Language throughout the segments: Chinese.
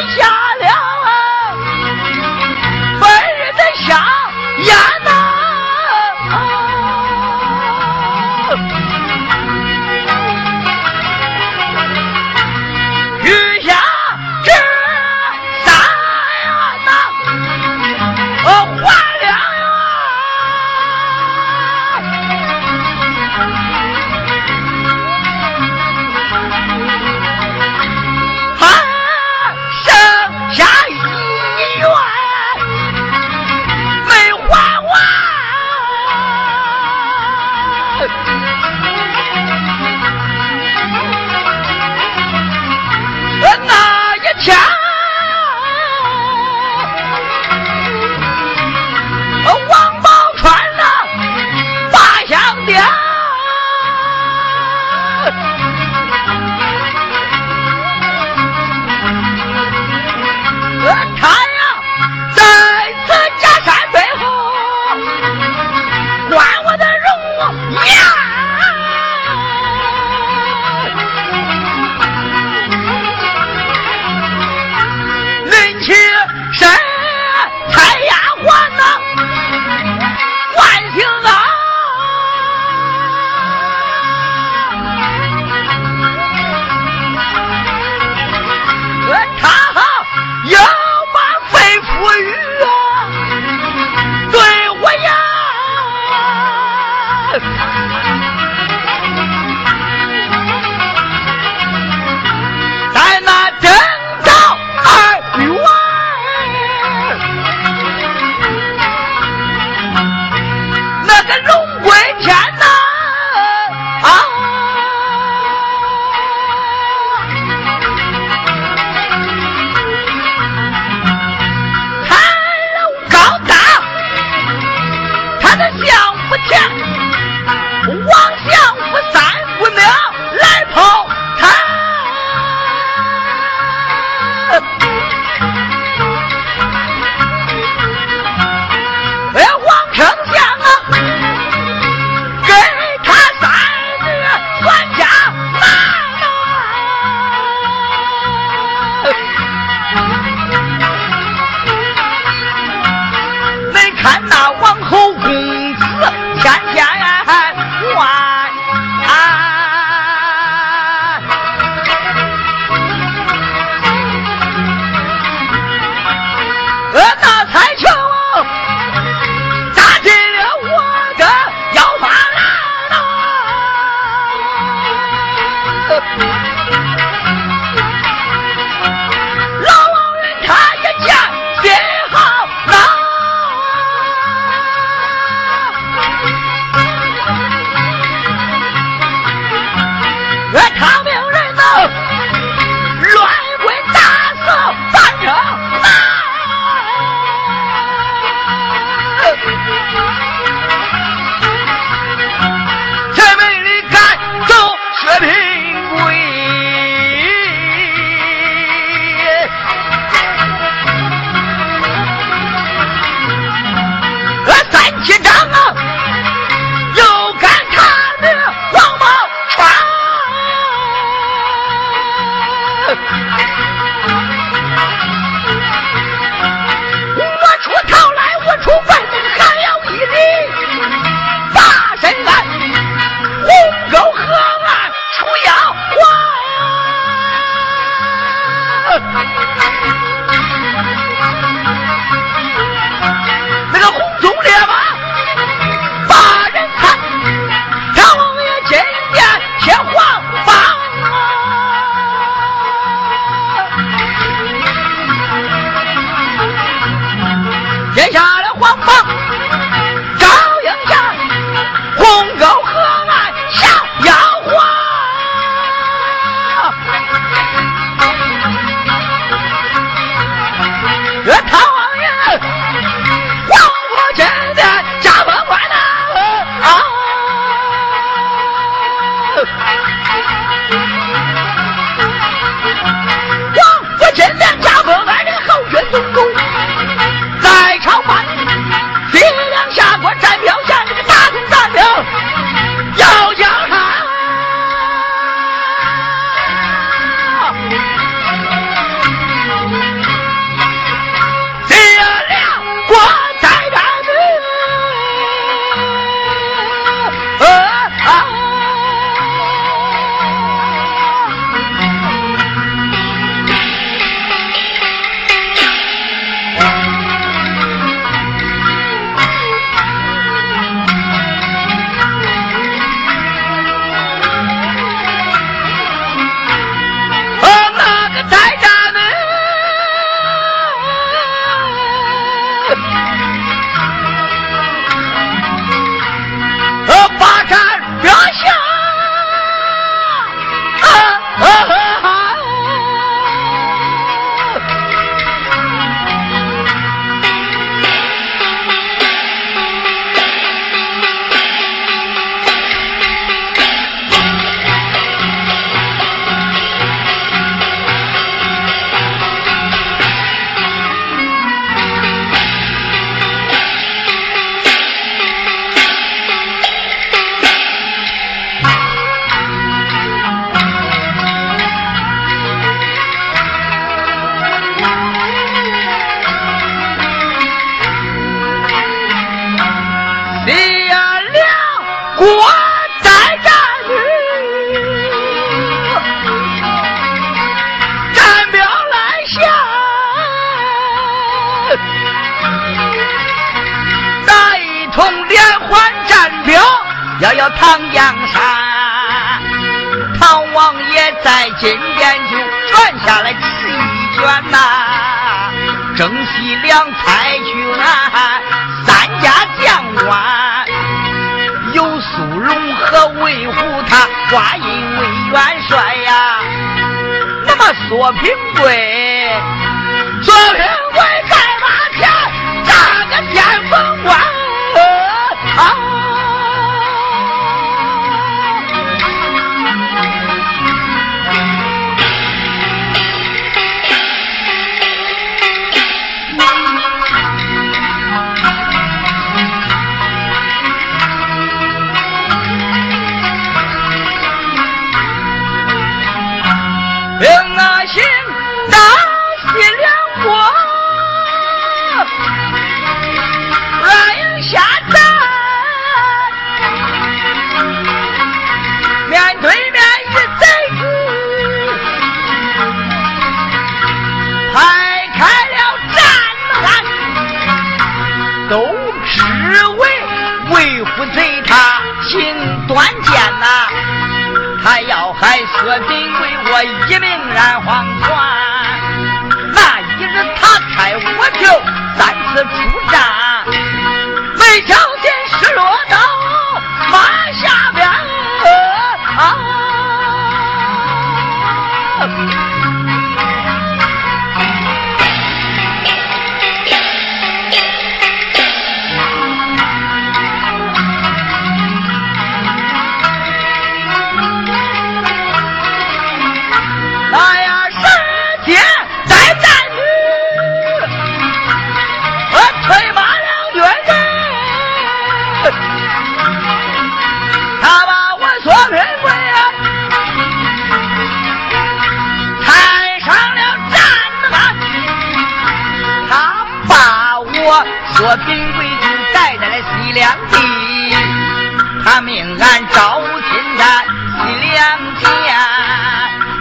一箱我平贵，索平我平贵就带在了西凉地，他命俺招亲在西凉见，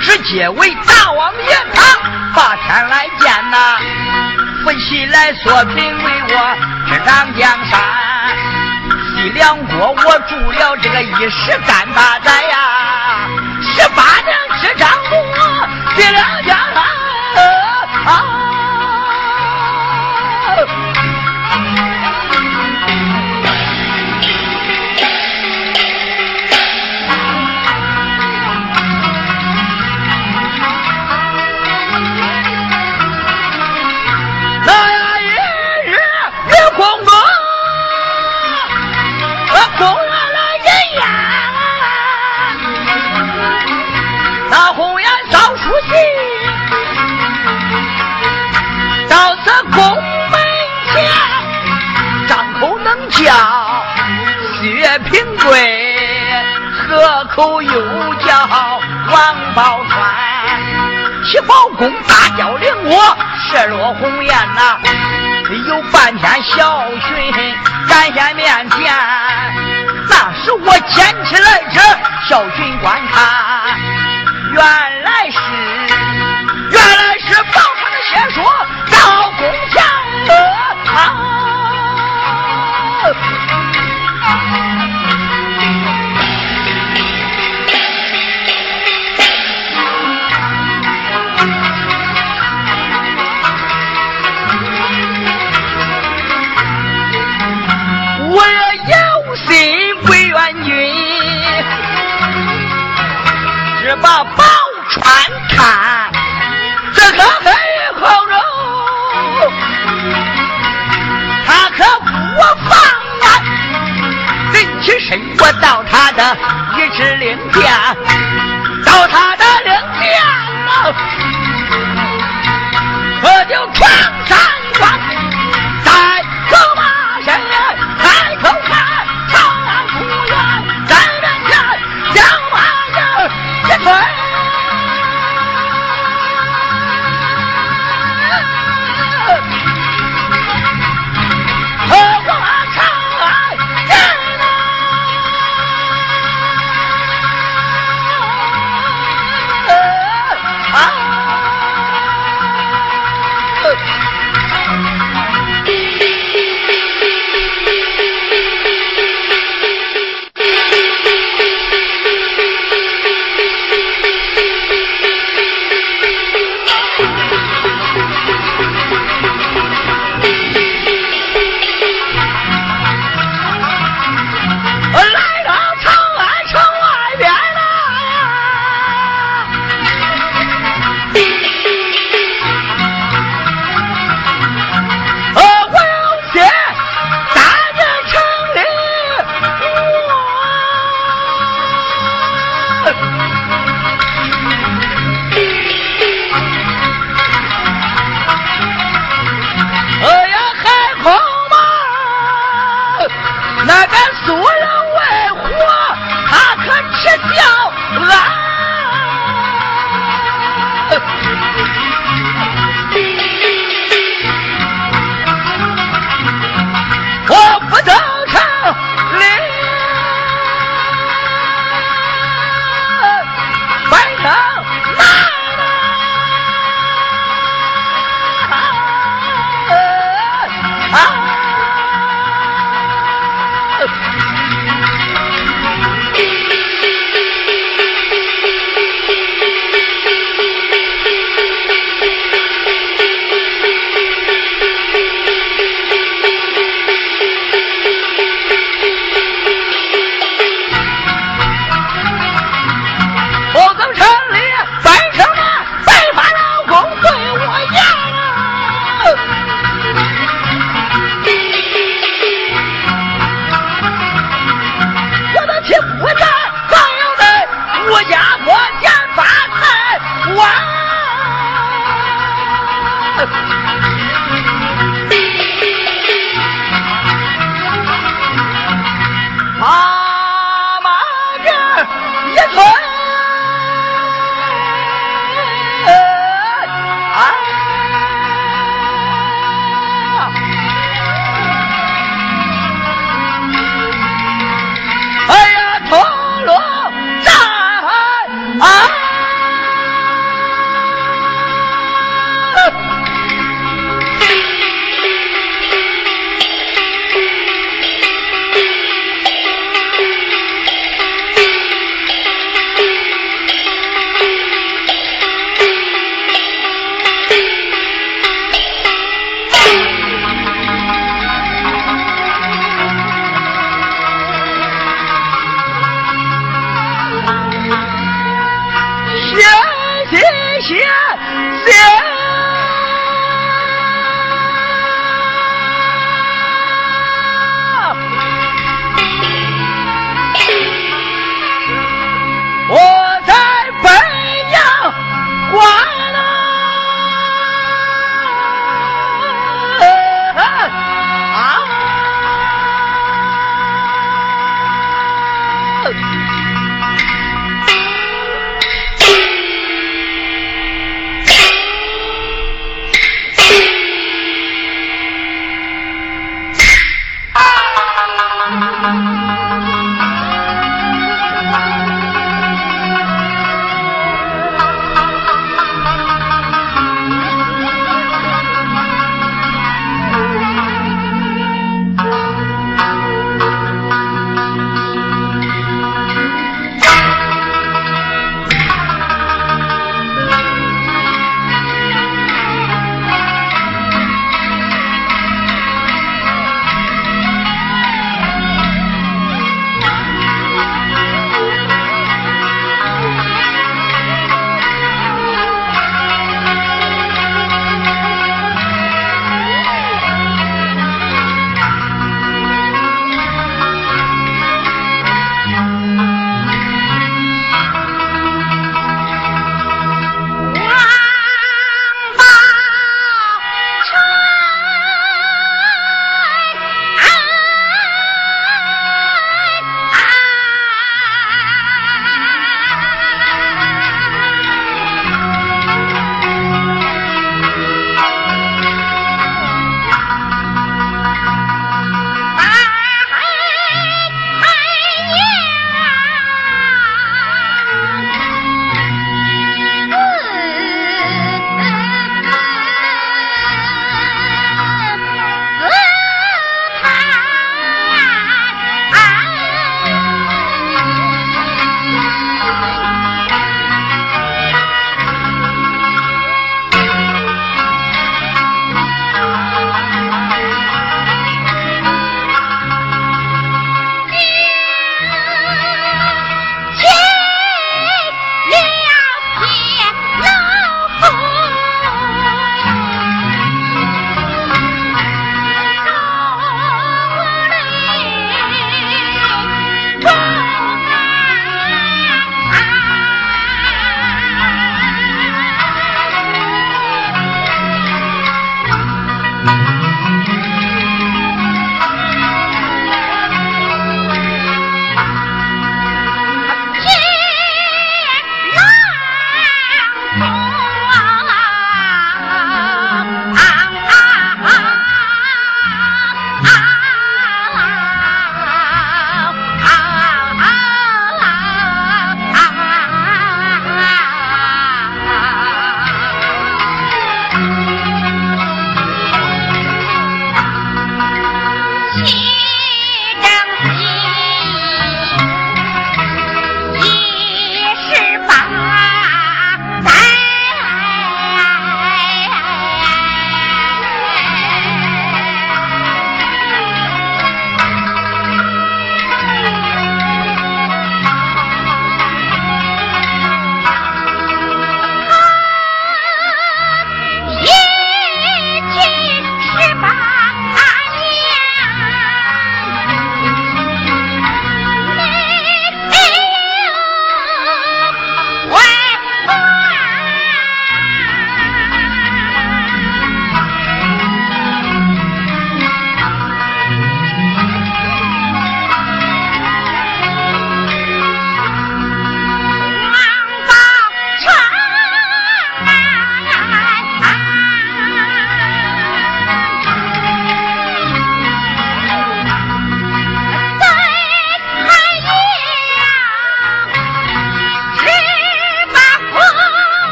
直接为大王爷他把天来见呐。扶起来说平为我执掌江山，西凉国我住了这个一时干大寨呀，十八年执掌国西凉江山。口又叫王宝钏。七宝公大叫领我射落鸿雁呐，有半天小巡赶下面前。那时我捡起来这小巡观看，原来是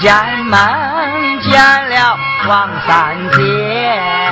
见梦见了王三姐，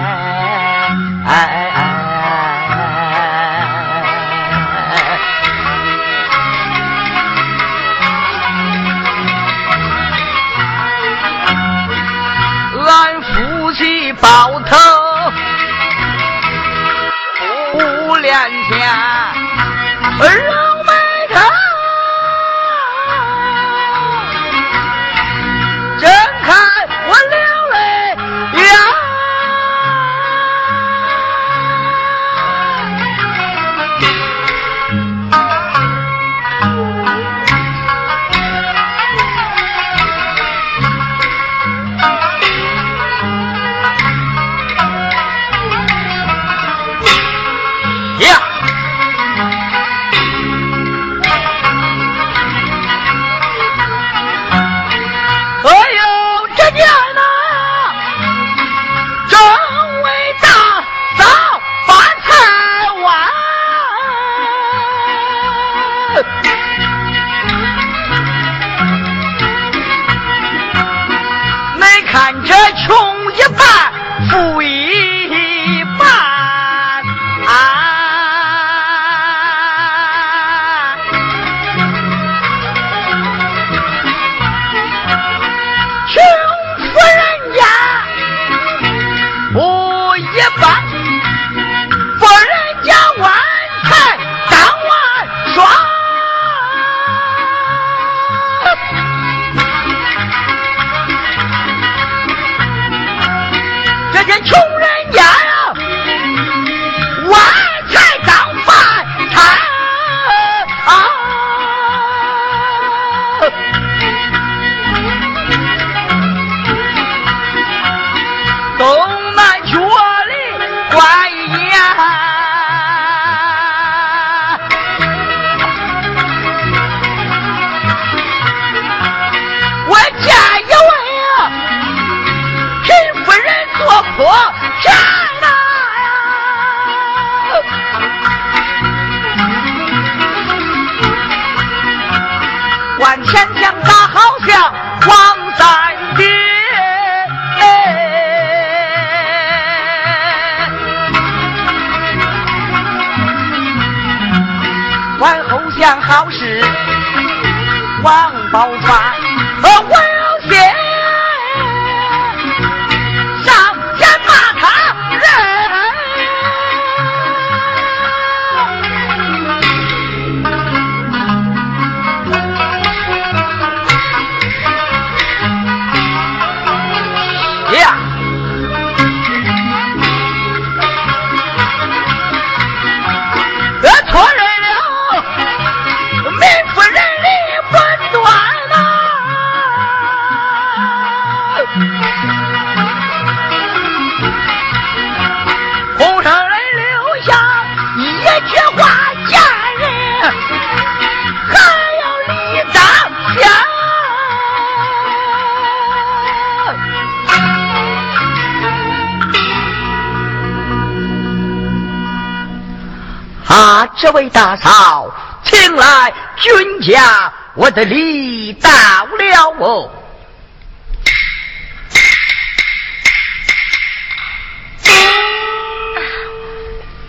这位大嫂，请来，君家我的礼到了哦。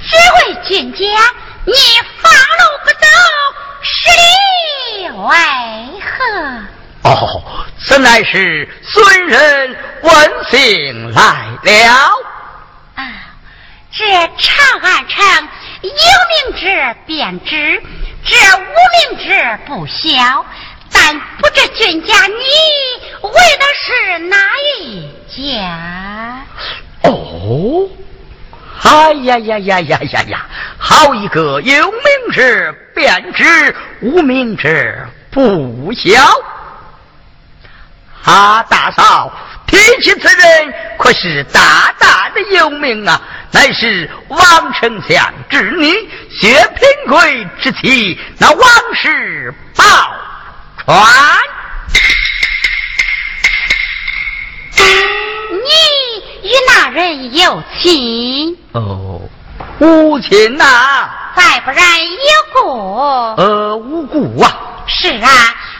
这位君家，你放路不走，是理为何？哦，此乃是孙人闻信来了。啊，这长安城。有名者便知，这无名者不晓。但不知君家你为的是哪一家？哦，哎呀呀呀呀呀呀！好一个有名者便知，无名者不晓。啊，大嫂，提起此人，可是大大的有名啊！乃是王丞相之女薛平贵之妻，那王氏宝钏。你与那人有情？哦，无情呐。再不然有故？呃，无故啊。是啊，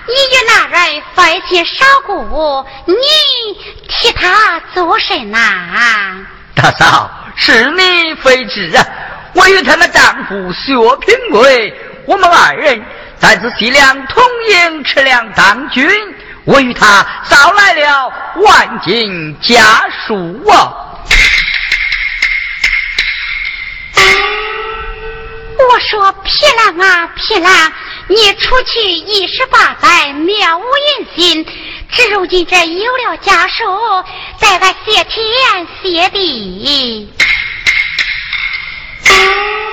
你与那人非亲少故，你替他做甚呐？大嫂。是你非知啊！我与他们丈夫薛平贵，我们二人在此西凉同营吃粮当军，我与他捎来了万金家书啊！我说皮郎啊皮郎，你出去一十八载，渺无音信，至如今这有了家书，待俺谢天谢地。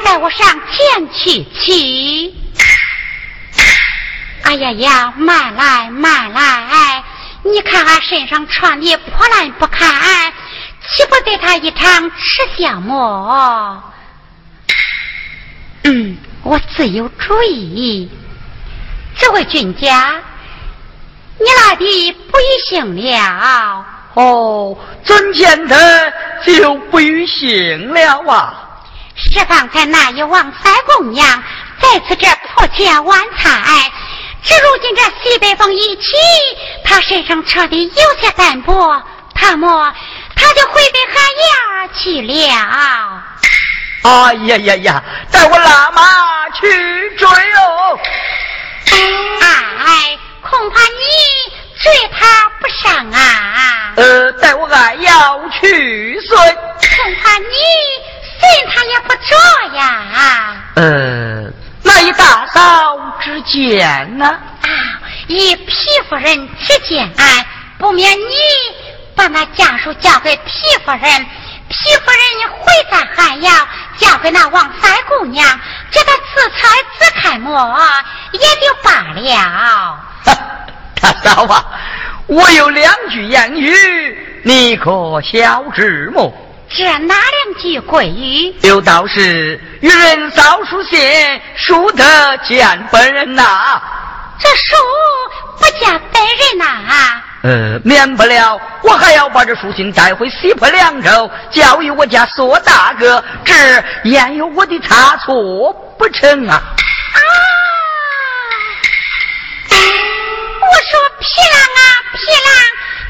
带我上前去取。哎呀呀，慢来慢来！你看俺身上穿的破烂不堪，岂不得他一场耻笑么？嗯，我自有主意。这位俊家，你来的不与姓了？哦，尊见得就不与姓了啊？是方才那一王三姑娘在此这破家晚菜，至如今这西北风一起，她身上穿的有些单薄，他么他就回北寒窑去了。哎呀呀呀！带我拉马去追哦！哎，恐怕你追他不上啊！呃，带我爱要去随。恐怕你。信他也不着呀！呃，那一大嫂之见呢？啊，以皮夫人之见，不免你把那家属交给皮夫人，皮夫人你回在汉阳嫁给那王三姑娘，这个自裁自开么，也就罢了。大嫂啊，我有两句言语，你可晓知么？这哪两句鬼语？有道是：“与人扫书信，书得见本人呐。”这书不见本人呐？呃，免不了，我还要把这书信带回西坡凉州，交与我家索大哥，这焉有我的差错不成啊？啊！我说皮郎啊，皮郎。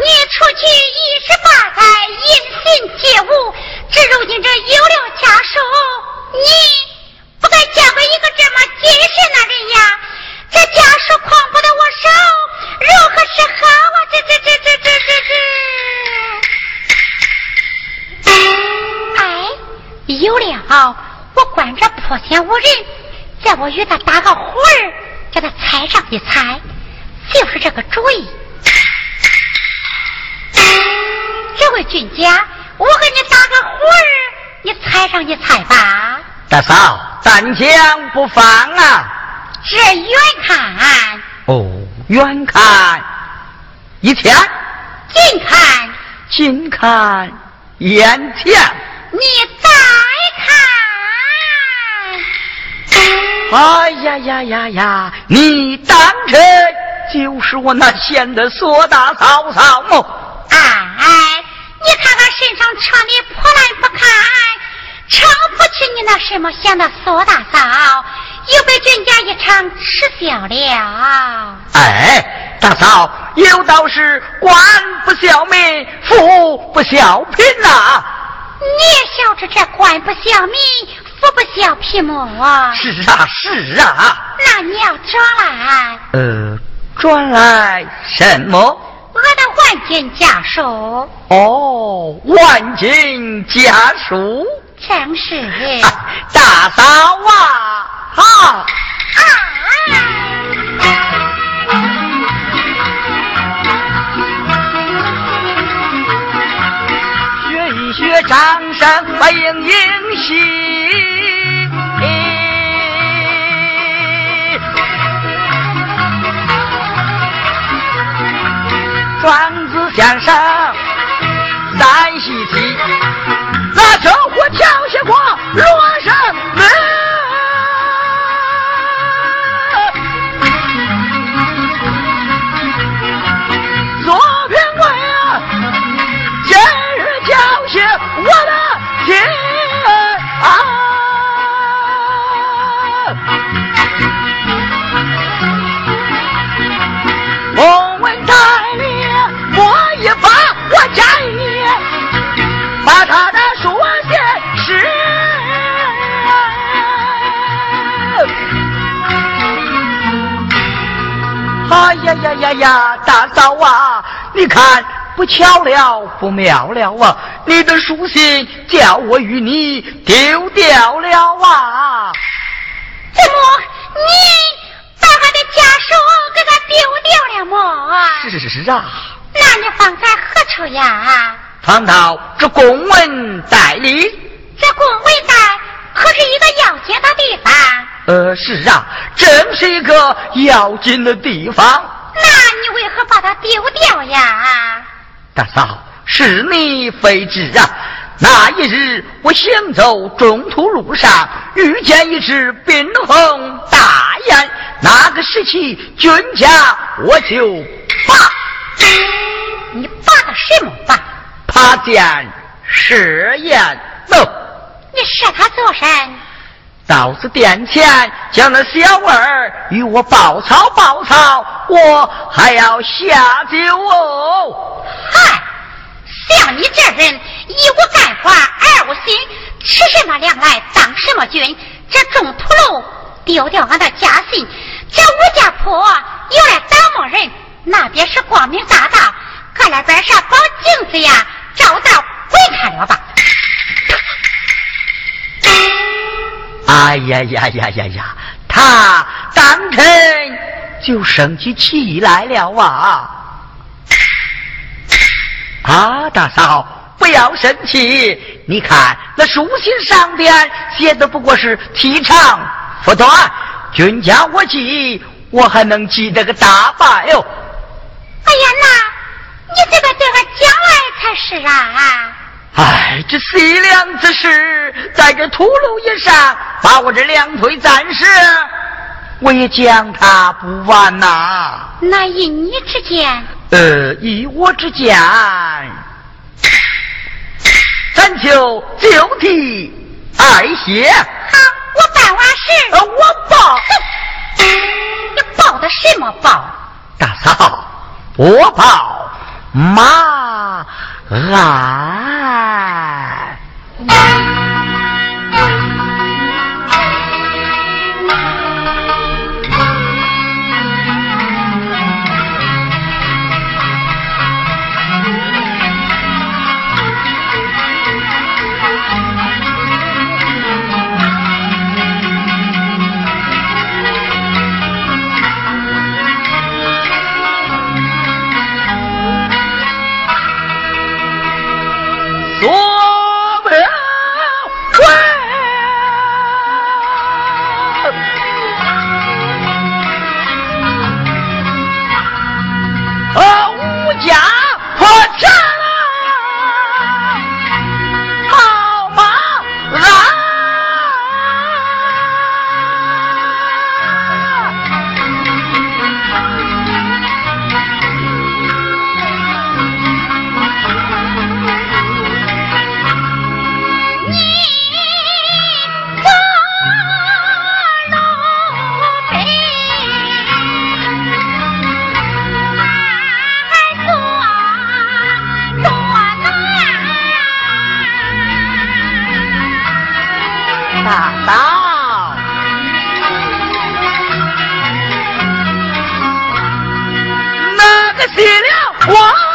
你出去一十八载，音信皆无。至如今这有了家书，你不该嫁给一个这么谨慎的人呀！这家属诓不到我手，如何是好啊？这这这这这这这！哎，有了，我管着破险无人，叫我与他打个伙儿，叫他猜上一猜，就是这个主意。这位俊家，我给你打个呼儿，你猜上一猜吧。大嫂，单枪不放啊！这远看。哦，远看一天，近看近看眼前。你再看。哎呀呀呀呀！你当真就是我那县的索大嫂嫂么？哎，你看看身上穿的破烂不堪，撑不起你那什么县的索大嫂，又被军家一场吃笑了。哎，大嫂，有道是官不孝民，父不孝贫呐。你也晓得这官不孝民，父不孝贫么？是啊，是啊。那你要转来？呃，转来什么？我的万金家书哦，万金家书正是大嫂啊，好啊学一学张三把嘤戏喜庄子先生在西岐那生火跳下过罗生门呀呀呀呀，大嫂啊，你看不巧了，不妙了啊！你的书信叫我与你丢掉了啊！怎么你把俺的家书给他丢掉了么？是是是是啊！那你放在何处呀？放到这公文袋里。这公文袋可是一个要紧的地方。呃，是啊，真是一个要紧的地方。那你为何把它丢掉呀？大嫂，是你非知啊！那一日我行走中途路上，遇见一只宾鸿大雁，那个时期军家我就拔。你拔的什么拔？拔箭射雁走。你射他做甚？到此殿前，将那小儿与我报操报操，我还要下酒哦。嗨，像你这人，一无干法，二无心，吃什么粮来当什么军？这中土路丢掉俺的家信，这吴家坡有来打磨人，那边是光明大道，搁那边上宝镜子呀，照道鬼看了吧。哎呀呀呀呀呀！他当真就生起气来了啊！啊，大嫂，不要生气。你看那书信上边写的不过是提倡不断，君家我记，我还能记得个大把哟。哎呀，那你这个对我将来才是啊！哎，这西凉之事，在这土路一上，把我这两腿暂时，我也将他不完呐。那以你之见？呃，以我之见，咱就就地二歇。好，我办完事。呃，我报。你报的什么报？大嫂，我报马。啊！我了我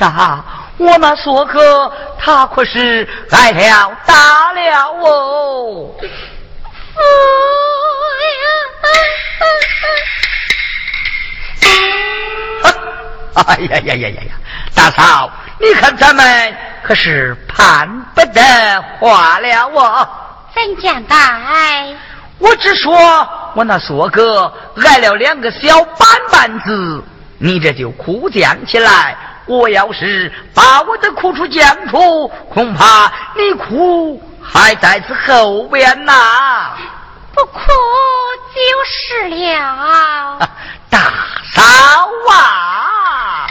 是啊，我那索哥他可是挨了打了哦。哎呀呀呀呀呀！大嫂，你看咱们可是盼不得花了哦。怎讲的？我只说我那索哥挨了两个小板板子，你这就哭将起来。我要是把我的苦处讲出，恐怕你哭还在此后边呐。不哭就是了。大嫂啊！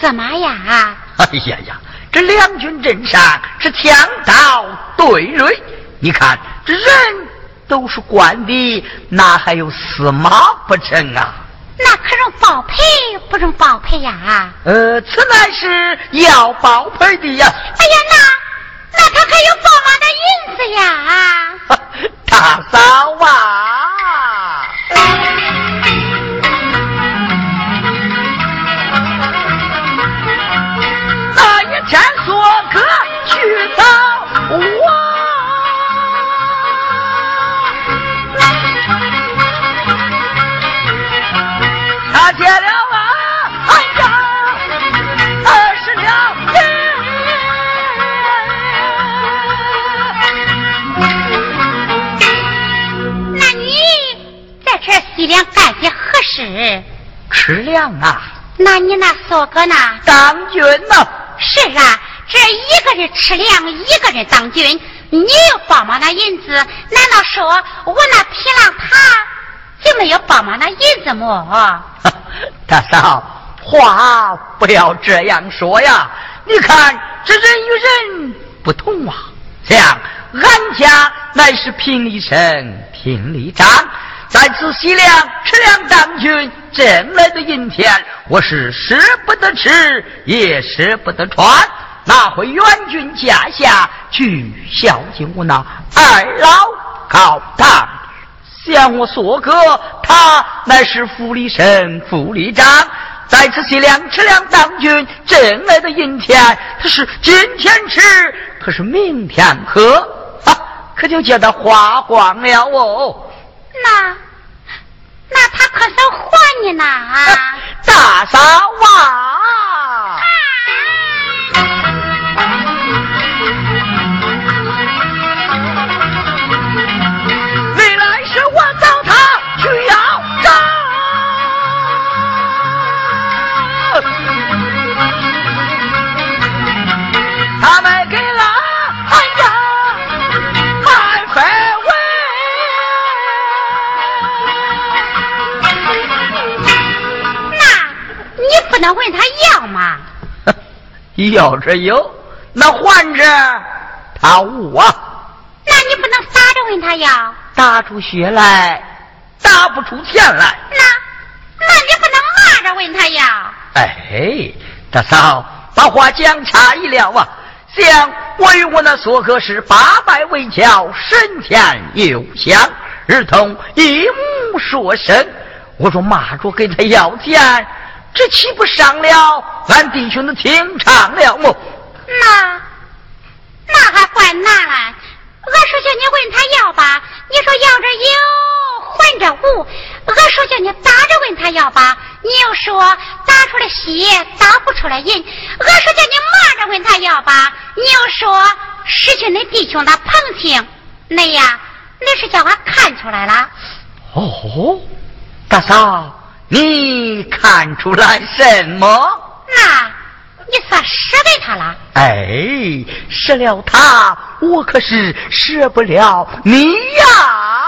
什么呀？哎呀呀，这两军阵上是枪刀对垒，你看这人都是官的，哪还有司马不成啊？那可容包赔不容包赔呀？呃，此乃是要包赔的呀。哎呀，那那他可有宝马的银子呀？大嫂啊！啊。那你那嫂哥呢？当军呢？是啊，这一个人吃粮，一个人当军，你有帮忙那银子，难道说我那皮郎他就没有帮忙那银子么？大嫂，话不要这样说呀！你看这人与人不同啊，这样俺家乃是平里生平里长。在此西凉吃粮当军挣来的银钱，我是舍不得吃，也舍不得穿，哪会远军家下去孝敬我那二老高堂？想我索哥，他乃是府里神府里长，在此西凉吃粮当军挣来的银钱，他是今天吃，可是明天喝，啊，可就叫他花光了哦。那那他可算还你呢啊！大嫂问他要嘛？要着有，那还着他无啊。那你不能撒着问他要？打出血来，打不出钱来。那，那你不能骂着问他要？哎，大嫂，把话讲差一了啊！想我与我那索哥是八拜为交，身前有相，儿童一目说生。我说骂着跟他要钱。这岂不伤了俺弟兄的情长了么？那那还怪难。俺说叫你问他要吧，你说要着有，还着无。俺说叫你打着问他要吧，你又说打出来血，打不出来银。俺说叫你骂着问他要吧，你又说失去你弟兄的朋情。那呀，那是叫俺看出来了。哦，大嫂。你看出来什么？那，你算舍给他了？哎，舍了他，我可是舍不了你呀！